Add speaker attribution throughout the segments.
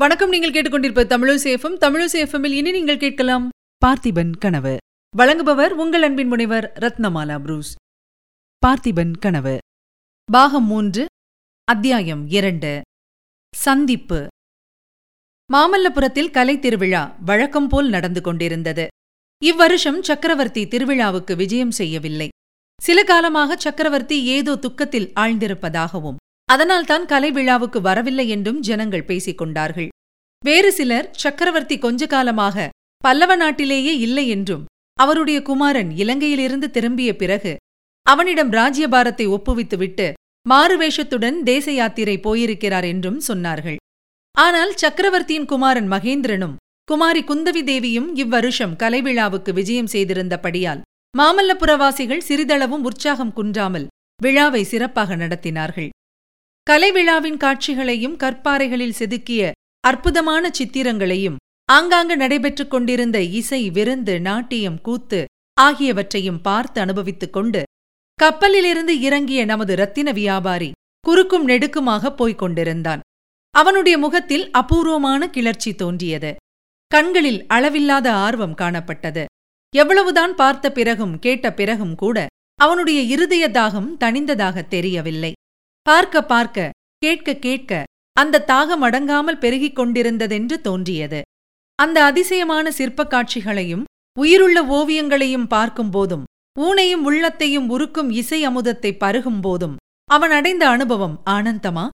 Speaker 1: வணக்கம். நீங்கள் கேட்டுக்கொண்டிருப்ப தமிழசேஃபம் தமிழசேஃபமில் இனி நீங்கள் கேட்கலாம் பார்த்திபன் கனவு. வழங்குபவர் உங்கள் அன்பின் முனைவர் ரத்னமாலா புரூஸ். பார்த்திபன் கனவு. பாகம் மூன்று அத்தியாயம் இரண்டு. சந்திப்பு. மாமல்லபுரத்தில் கலை திருவிழா வழக்கம் போல் நடந்து கொண்டிருந்தது. இவ்வருஷம் சக்கரவர்த்தி திருவிழாவுக்கு விஜயம் செய்யவில்லை. சில காலமாக சக்கரவர்த்தி ஏதோ துக்கத்தில் ஆழ்ந்திருப்பதாகவும் அதனால்தான் கலை விழாவுக்கு வரவில்லை என்றும் ஜனங்கள் பேசிக் கொண்டார்கள் வேறு சிலர் சக்கரவர்த்தி கொஞ்ச காலமாக பல்லவ நாட்டிலேயே இல்லை என்றும் அவருடைய குமாரன் இலங்கையிலிருந்து திரும்பிய பிறகு அவனிடம் ராஜ்யபாரத்தை ஒப்புவித்துவிட்டு மாறுவேஷத்துடன் தேச யாத்திரை போயிருக்கிறார் என்றும் சொன்னார்கள். ஆனால் சக்கரவர்த்தியின் குமாரன் மகேந்திரனும் குமாரி குந்தவி தேவியும் இவ்வருஷம் கலைவிழாவுக்கு விஜயம் செய்திருந்தபடியால் மாமல்லபுரவாசிகள் சிறிதளவும் உற்சாகம் குன்றாமல் விழாவை சிறப்பாக நடத்தினார்கள். கலைவிழாவின் காட்சிகளையும் கற்பாறைகளில் செதுக்கிய அற்புதமான சித்திரங்களையும் ஆங்காங்கு நடைபெற்றுக் கொண்டிருந்த இசை விருந்து நாட்டியம் கூத்து ஆகியவற்றையும் பார்த்து அனுபவித்துக் கொண்டு கப்பலிலிருந்து இறங்கிய நமது ரத்தின வியாபாரி குறுக்கும் நெடுக்குமாக போய்க் கொண்டிருந்தான். அவனுடைய முகத்தில் அபூர்வமான கிளர்ச்சி தோன்றியது. கண்களில் அளவில்லாத ஆர்வம் காணப்பட்டது. எவ்வளவுதான் பார்த்த பிறகும் கேட்ட பிறகும் கூட அவனுடைய இருதய தாகம் தணிந்ததாகத் தெரியவில்லை. பார்க்க பார்க்க கேட்க கேட்க அந்த தாகம் அடங்காமல் பெருகிக் கொண்டிருந்ததென்று தோன்றியது. அந்த அதிசயமான சிற்பக் காட்சிகளையும் உயிருள்ள ஓவியங்களையும் பார்க்கும்போதும் ஊனையும் உள்ளத்தையும் உருக்கும் இசை அமுதத்தை பருகும் போதும் அவன் அடைந்த அனுபவம் ஆனந்தமா?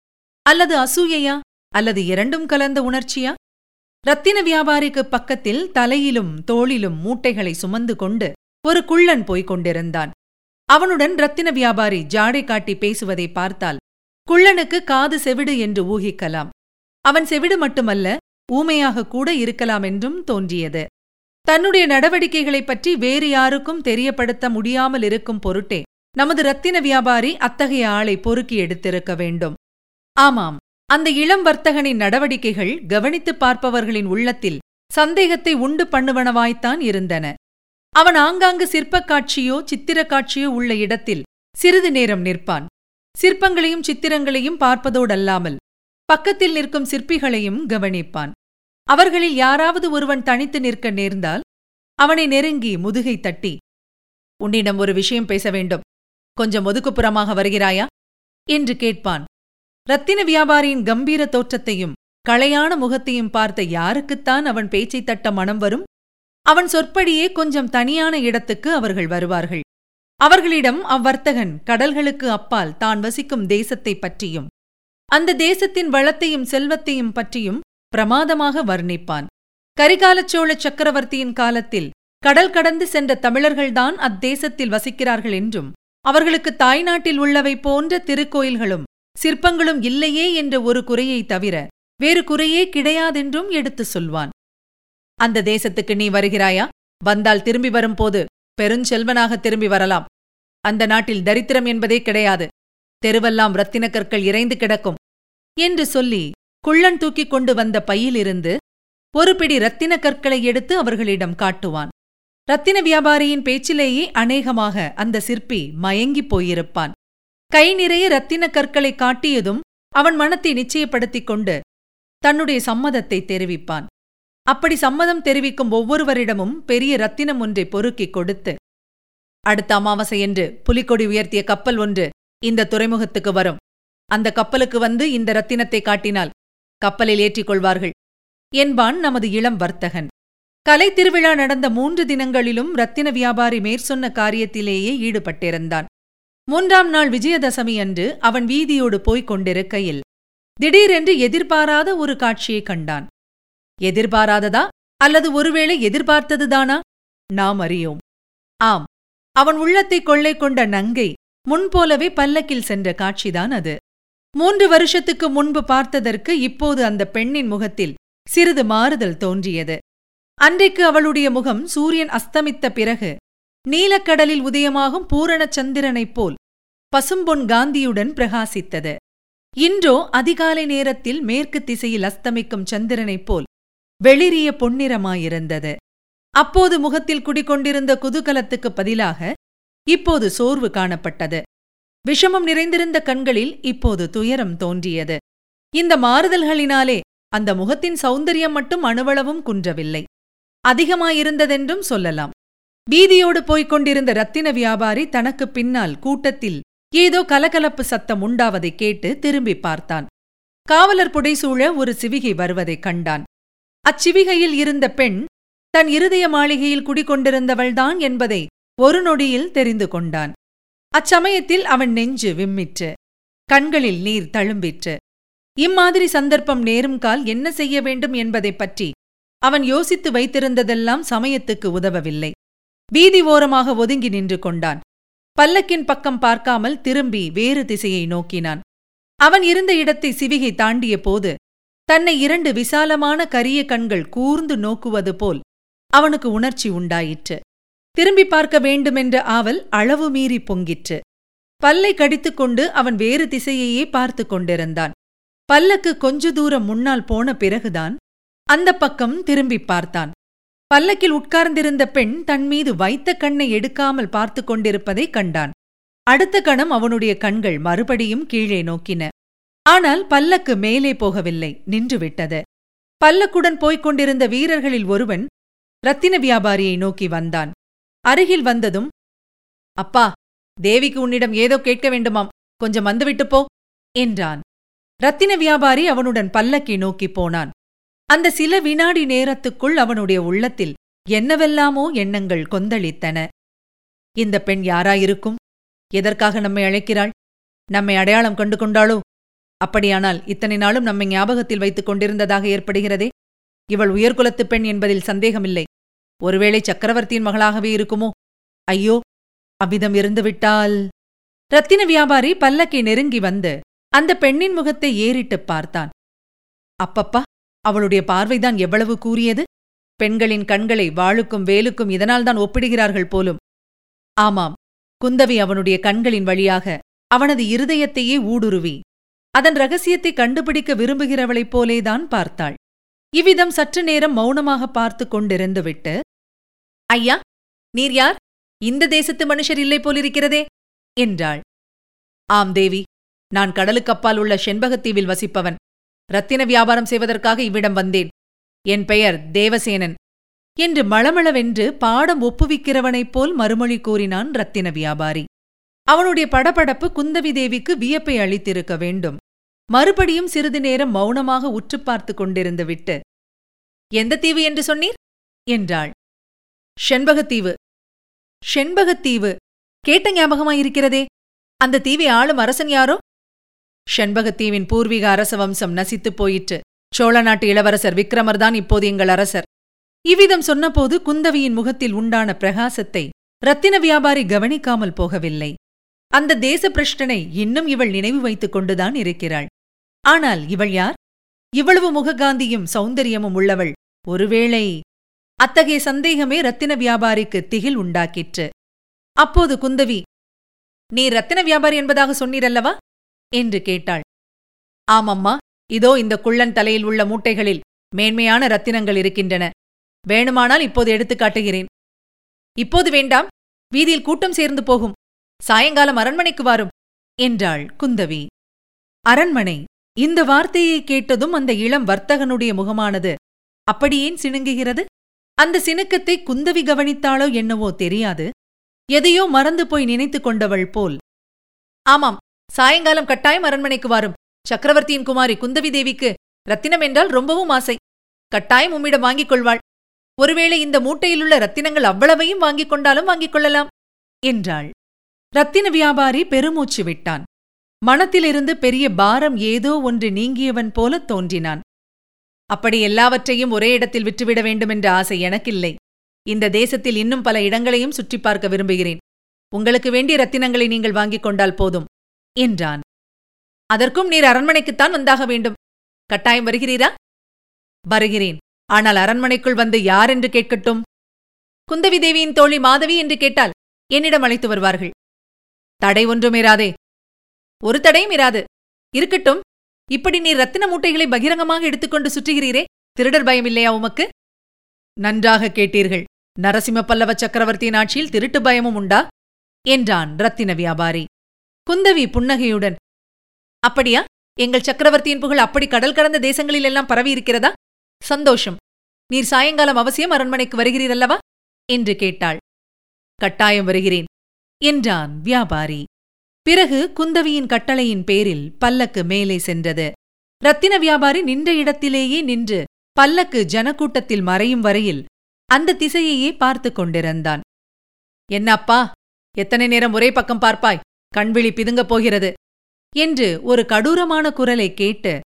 Speaker 1: அல்லது அசூயையா? அல்லது இரண்டும் கலந்த உணர்ச்சியா? ரத்தின வியாபாரிக்கு பக்கத்தில் தலையிலும் தோளிலும் மூட்டைகளை சுமந்து கொண்டு ஒரு குள்ளன் போய்க் கொண்டிருந்தான். அவனுடன் ரத்தின வியாபாரி ஜாடை காட்டி பேசுவதை பார்த்தால் குள்ளனுக்கு காது செவிடு என்று ஊகிக்கலாம். அவன் செவிடு மட்டுமல்ல ஊமையாக கூட இருக்கலாம் என்றும் தோன்றியது. தன்னுடைய நடவடிக்கைகளைப் பற்றி வேறு யாருக்கும் தெரியப்படுத்த முடியாமல் இருக்கும் பொருட்டே நமது ரத்தின வியாபாரி அத்தகைய ஆளை பொறுக்கி எடுத்திருக்க வேண்டும். ஆமாம் அந்த இளம் வர்த்தகனின் நடவடிக்கைகள் கவனித்துப் பார்ப்பவர்களின் உள்ளத்தில் சந்தேகத்தை உண்டு பண்ணுவனவாய்த்தான் இருந்தன. அவன் ஆங்காங்கு சிற்பக் காட்சியோ சித்திரக் காட்சியோ உள்ள இடத்தில் சிறிது நேரம் நிற்பான். சிற்பங்களையும் சித்திரங்களையும் பார்ப்பதோடல்லாமல் பக்கத்தில் நிற்கும் சிற்பிகளையும் கவனிப்பான். அவர்களில் யாராவது ஒருவன் தனித்து நிற்க நேர்ந்தால் அவனை நெருங்கி முதுகை தட்டி உன்னிடம் ஒரு விஷயம் பேச வேண்டும். கொஞ்சம் ஒதுக்குப்புறமாக வருகிறாயா? என்று கேட்பான். ரத்தின வியாபாரியின் கம்பீர தோற்றத்தையும் களையான முகத்தையும் பார்த்த யாருக்குத்தான் அவன் பேச்சைத் தட்ட மனம் வரும்? அவன் சொற்படியே கொஞ்சம் தனியான இடத்துக்கு அவர்கள் வருவார்கள். அவர்களிடம் அவ்வர்த்தகன் கடல்களுக்கு அப்பால் தான் வசிக்கும் தேசத்தைப் பற்றியும் அந்த தேசத்தின் வளத்தையும் செல்வத்தையும் பற்றியும் பிரமாதமாக வர்ணிப்பான். கரிகாலச்சோழ சக்கரவர்த்தியின் காலத்தில் கடல் கடந்து சென்ற தமிழர்கள்தான் அத்தேசத்தில் வசிக்கிறார்கள் என்றும் அவர்களுக்கு தாய்நாட்டில் உள்ளவை போன்ற திருக்கோயில்களும் சிற்பங்களும் இல்லையே என்ற ஒரு குறையை தவிர வேறு குறையே கிடையாதென்றும் எடுத்துச் சொல்வான். அந்த தேசத்துக்கு நீ வருகிறாயா? வந்தால் திரும்பி வரும்போது பெருஞ்செல்வனாக திரும்பி வரலாம். அந்த நாட்டில் தரித்திரம் என்பதே கிடையாது. தெருவெல்லாம் ரத்தின கற்கள் இறைந்து கிடக்கும். என்று சொல்லி குள்ளன் தூக்கிக் கொண்டு வந்த பையிலிருந்து ஒரு பிடி ரத்தின கற்களை எடுத்து அவர்களிடம் காட்டுவான். ரத்தின வியாபாரியின் பேச்சிலேயே அநேகமாக அந்த சிற்பி மயங்கிப் போயிருப்பான். கை நிறைய ரத்தின கற்களை காட்டியதும் அவன் மனத்தை நிச்சயப்படுத்திக் கொண்டு தன்னுடைய சம்மதத்தை தெரிவிப்பான். அப்படி சம்மதம் தெரிவிக்கும் ஒவ்வொருவரிடமும் பெரிய ரத்தினம் ஒன்றை பொறுக்கிக் கொடுத்து அடுத்த அமாவாசையன்று புலிக்கொடி உயர்த்திய கப்பல் ஒன்று இந்த துறைமுகத்துக்கு வரும். அந்த கப்பலுக்கு வந்து இந்த ரத்தினத்தை காட்டினால் கப்பலில் ஏற்றிக் கொள்வார்கள் என்பான் நமது இளம் வர்த்தகன். கலை திருவிழா நடந்த மூன்று தினங்களிலும் ரத்தின வியாபாரி மேற்சொன்ன காரியத்திலேயே ஈடுபட்டிருந்தான். மூன்றாம் நாள் விஜயதசமி அன்று அவன் வீதியோடு போய்க் கொண்டிருக்கையில் திடீரென்று எதிர்பாராத ஒரு காட்சியைக் கண்டான். எதிர்பாராததா? அல்லது ஒருவேளை எதிர்பார்த்ததுதானா? நாம் அறியோம். ஆம். அவன் உள்ளத்தை கொள்ளை கொண்ட நங்கை முன்போலவே பல்லக்கில் சென்ற காட்சிதான் அது. மூன்று வருஷத்துக்கு முன்பு பார்த்ததற்கு இப்போது அந்த பெண்ணின் முகத்தில் சிறிது மாறுதல் தோன்றியது. அன்றைக்கு அவளுடைய முகம் சூரியன் அஸ்தமித்த பிறகு நீலக்கடலில் உதயமாகும் பூரணச் சந்திரனைப் போல் பசும்பொன் காந்தியுடன் பிரகாசித்தது. இன்றோ அதிகாலை நேரத்தில் மேற்கு திசையில் அஸ்தமிக்கும் சந்திரனைப் போல் வெளிரிய பொன்னிறமாயிருந்தது. அப்போது முகத்தில் குடிகொண்டிருந்த குதூகலத்துக்கு பதிலாக இப்போது சோர்வு காணப்பட்டது. விஷமம் நிறைந்திருந்த கண்களில் இப்போது துயரம் தோன்றியது. இந்த மாறுதல்களினாலே அந்த முகத்தின் சௌந்தரியம் மட்டும் அணுவளவும் குன்றவில்லை. அதிகமாயிருந்ததென்றும் சொல்லலாம். வீதியோடு போய்க் கொண்டிருந்த ரத்தின வியாபாரி தனக்கு பின்னால் கூட்டத்தில் ஏதோ கலகலப்பு சத்தம் உண்டாவதைக் கேட்டு திரும்பி பார்த்தான். காவலர் புடைசூழ ஒரு சிவிகை வருவதைக் கண்டான். அச்சிவிகையில் இருந்த பெண் தன் இருதய மாளிகையில் குடிகொண்டிருந்தவள்தான் என்பதை ஒரு நொடியில் தெரிந்து கொண்டான். அச்சமயத்தில் அவன் நெஞ்சு விம்மிற்று. கண்களில் நீர் தழும்பிற்று. இம்மாதிரி சந்தர்ப்பம் நேரும் கால் என்ன செய்ய வேண்டும் என்பதைப் பற்றி அவன் யோசித்து வைத்திருந்ததெல்லாம் சமயத்துக்கு உதவவில்லை. வீதி ஓரமாக ஒதுங்கி நின்று கொண்டான். பல்லக்கின் பக்கம் பார்க்காமல் திரும்பி வேறு திசையை நோக்கினான். அவன் இருந்த இடத்தை சிவிகை தாண்டிய போது தன்னை இரண்டு விசாலமான கரிய கண்கள் கூர்ந்து நோக்குவது போல் அவனுக்கு உணர்ச்சி உண்டாயிற்று. திரும்பி பார்க்க வேண்டுமென்ற ஆவல் அளவு மீறி பொங்கிற்று. பல்லை கடித்துக்கொண்டு அவன் வேறு திசையையே பார்த்து கொண்டிருந்தான். பல்லக்கு கொஞ்ச தூரம் முன்னால் போன பிறகுதான் அந்த பக்கம் திரும்பி பார்த்தான். பல்லக்கில் உட்கார்ந்திருந்த பெண் தன் மீது வைத்த கண்ணை எடுக்காமல் பார்த்து கொண்டிருப்பதைக் கண்டான். அடுத்த கணம் அவனுடைய கண்கள் மறுபடியும் கீழே நோக்கின. ஆனால் பல்லக்கு மேலே போகவில்லை நின்றுவிட்டது. பல்லக்குடன் போய்க் கொண்டிருந்த வீரர்களில் ஒருவன் ரத்தின வியாபாரியை நோக்கி வந்தான். அருகில் வந்ததும் அப்பா தேவிக்கு உன்னிடம் ஏதோ கேட்க வேண்டுமாம். கொஞ்சம் வந்துவிட்டு போ என்றான். ரத்தின வியாபாரி அவனுடன் பல்லக்கை நோக்கிப் போனான். அந்த சில வினாடி நேரத்துக்குள் அவனுடைய உள்ளத்தில் என்னவெல்லாமோ எண்ணங்கள் கொந்தளித்தன. இந்த பெண் யாராயிருக்கும்? எதற்காக நம்மை அழைக்கிறாள்? நம்மை அடையாளம் கண்டு கொண்டாளோ? அப்படியானால் இத்தனை நாளும் நம்மை ஞாபகத்தில் வைத்துக் கொண்டிருந்ததாக ஏற்படுகிறதே? இவள் உயர்குலத்துப் பெண் என்பதில் சந்தேகமில்லை. ஒருவேளை சக்கரவர்த்தியின் மகளாகவே இருக்குமோ? ஐயோ அவ்விதம் இருந்துவிட்டால். ரத்தின வியாபாரி பல்லக்கை நெருங்கி வந்து அந்த பெண்ணின் முகத்தை ஏறிட்டுப் பார்த்தான். அப்பப்பா அவளுடைய பார்வைதான் எவ்வளவு கூறியது? பெண்களின் கண்களை வாளுக்கும் வேலுக்கும் இதனால்தான் ஒப்பிடுகிறார்கள் போலும். ஆமாம் குந்தவி அவனுடைய கண்களின் வழியாக அவனது இருதயத்தையே ஊடுருவி அதன் ரகசியத்தை கண்டுபிடிக்க விரும்புகிறவளைப் போலேதான் பார்த்தாள். இவ்விதம் சற்று நேரம் மௌனமாக பார்த்து கொண்டிருந்துவிட்டு ஐயா நீர் யார்? இந்த தேசத்து மனுஷர் இல்லை போலிருக்கிறதே என்றாள். ஆம் தேவி நான் கடலுக்கப்பால் உள்ள செண்பகத்தீவில் வசிப்பவன். ரத்தின வியாபாரம் செய்வதற்காக இவ்விடம் வந்தேன். என் பெயர் தேவசேனன் என்று மளமளவென்று பாடம் ஒப்புவிக்கிறவனைப் போல் மறுமொழி கூறினான் ரத்தின வியாபாரி. அவனுடைய படபடப்பு குந்தவி தேவிக்கு வியப்பை அளித்திருக்க வேண்டும். மறுபடியும் சிறிது நேரம் மௌனமாக உற்று பார்த்து கொண்டிருந்து விட்டு எந்த தீவு என்று சொன்னீர்? என்றாள். செண்பகத்தீவு. செண்பகத்தீவு? கேட்ட ஞாபகமாயிருக்கிறதே. அந்த தீவை ஆளும் அரசன் யாரோ? செண்பகத்தீவின் பூர்வீக அரச வம்சம் நசித்துப் போயிற்று. சோழ நாட்டு இளவரசர் விக்ரமர்தான் இப்போது எங்கள் அரசர். இவ்விதம் சொன்னபோது குந்தவியின் முகத்தில் உண்டான பிரகாசத்தை ரத்தின வியாபாரி கவனிக்காமல் போகவில்லை. அந்த தேச பிரஷ்டனை இன்னும் இவள் நினைவு வைத்துக் கொண்டுதான் இருக்கிறாள். ஆனால் இவள் யார்? இவ்வளவு முககாந்தியும் சௌந்தரியமும் உள்ளவள் ஒருவேளை அத்தகைய சந்தேகமே ரத்தின வியாபாரிக்கு திகில் உண்டாக்கிற்று. அப்போது குந்தவி நீ ரத்தின வியாபாரி என்பதாக சொன்னீரல்லவா? என்று கேட்டாள். ஆமம்மா இதோ இந்த குள்ளன் தலையில் உள்ள மூட்டைகளில் மேன்மையான ரத்தினங்கள் இருக்கின்றன. வேணுமானால் இப்போது எடுத்துக் காட்டுகிறேன். இப்போது வேண்டாம். வீதியில் கூட்டம் சேர்ந்து போகும். சாயங்காலம் அரண்மனைக்கு வாரும் என்றாள் குந்தவி. அரண்மனை இந்த வார்த்தையை கேட்டதும் அந்த இளம் வர்த்தகனுடைய முகமானது அப்படியேன் சிணுங்குகிறது? அந்த சிணுக்கத்தை குந்தவி கவனித்தாளோ என்னவோ தெரியாது. எதையோ மறந்து போய் நினைத்துக் கொண்டவள் போல். ஆமாம் சாயங்காலம் கட்டாயம் அரண்மனைக்கு வாரும். சக்கரவர்த்தியின் குமாரி குந்தவி தேவிக்கு ரத்தினம் என்றால் ரொம்பவும் ஆசை. கட்டாயம் உம்மிடம் வாங்கிக் கொள்வாள். ஒருவேளை இந்த மூட்டையிலுள்ள ரத்தினங்கள் அவ்வளவையும் வாங்கிக் கொண்டாலும் வாங்கிக் கொள்ளலாம். என்றாள். ரத்தின வியாபாரி பெருமூச்சு விட்டான். மனத்திலிருந்து பெரிய பாரம் ஏதோ ஒன்று நீங்கியவன் போலத் தோன்றினான். அப்படி எல்லாவற்றையும் ஒரே இடத்தில் விற்றுவிட வேண்டுமென்ற ஆசை எனக்கில்லை. இந்த தேசத்தில் இன்னும் பல இடங்களையும் சுற்றிப் பார்க்க விரும்புகிறேன். உங்களுக்கு வேண்டிய ரத்தினங்களை நீங்கள் வாங்கிக் கொண்டால் போதும் என்றான். அதற்கும் நீர் அரண்மனைக்குத்தான் வந்தாக வேண்டும். கட்டாயம் வருகிறீரா? வருகிறேன். ஆனால் அரண்மனைக்குள் வந்து யார் என்று கேட்கட்டும். குந்தவி தேவியின் தோழி மாதவி என்று கேட்டால் என்னிடம் அழைத்து வருவார்கள். தடை ஒன்றும் இராதே ஒரு தடையும் இராது. இருக்கட்டும் இப்படி நீ ரத்தின மூட்டைகளை பகிரங்கமாக எடுத்துக்கொண்டு சுற்றுகிறீரே? திருடர் பயம் இல்லையா உமக்கு? நன்றாக கேட்டீர்கள். நரசிம்ம பல்லவ சக்கரவர்த்தியின் ஆட்சியில் திருட்டு பயமும் உண்டா? என்றான் ரத்தின வியாபாரி. குந்தவி புன்னகையுடன் அப்படியா? எங்கள் சக்கரவர்த்தியின் புகழ் அப்படி கடல் கடந்த தேசங்களிலெல்லாம் பரவியிருக்கிறதா பரவி இருக்கிறதா? சந்தோஷம். நீர் சாயங்காலம் அவசியம் அரண்மனைக்கு வருகிறீரல்லவா என்று கேட்டாள். கட்டாயம் வருகிறேன் என்றான் வியாபாரி. பிறகு குந்தவியின் கட்டளையின் பேரில் பல்லக்கு மேலே சென்றது. ரத்தின வியாபாரி நின்ற இடத்திலேயே நின்று பல்லக்கு ஜனக்கூட்டத்தில் மறையும் வரையில் அந்த திசையையே பார்த்து கொண்டிருந்தான். என்னப்பா எத்தனை நேரம் ஒரே பக்கம் பார்ப்பாய்? கண்விழி பிதுங்கப் போகிறது என்று ஒரு கடூரமான குரலை கேட்டு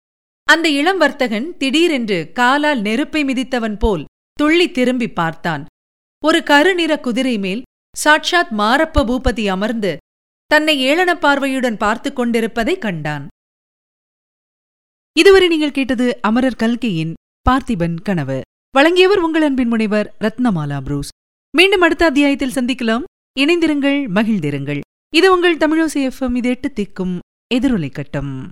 Speaker 1: அந்த இளம் வர்த்தகன் திடீரென்று காலால் நெருப்பை மிதித்தவன் போல் துள்ளி திரும்பி பார்த்தான். ஒரு கருநிற குதிரை மேல் சாட்சாத் மாரப்ப பூபதி அமர்ந்து தன்னை ஏளனப் பார்வையுடன் பார்த்துக் கொண்டிருப்பதை கண்டான்.
Speaker 2: இதுவரை நீங்கள் கேட்டது அமரர் கல்கியின் பார்த்திபன் கனவு. வழங்கியவர் உங்கள் அன்பின் முனைவர் ரத்னமாலா புரூஸ். மீண்டும் அடுத்த அத்தியாயத்தில் சந்திக்கலாம். இணைந்திருங்கள் மகிழ்ந்திருங்கள். இது உங்கள் தமிழோசி எஃப்எம் இது எட்டு திக்கும் எதிரொலை கட்டம்.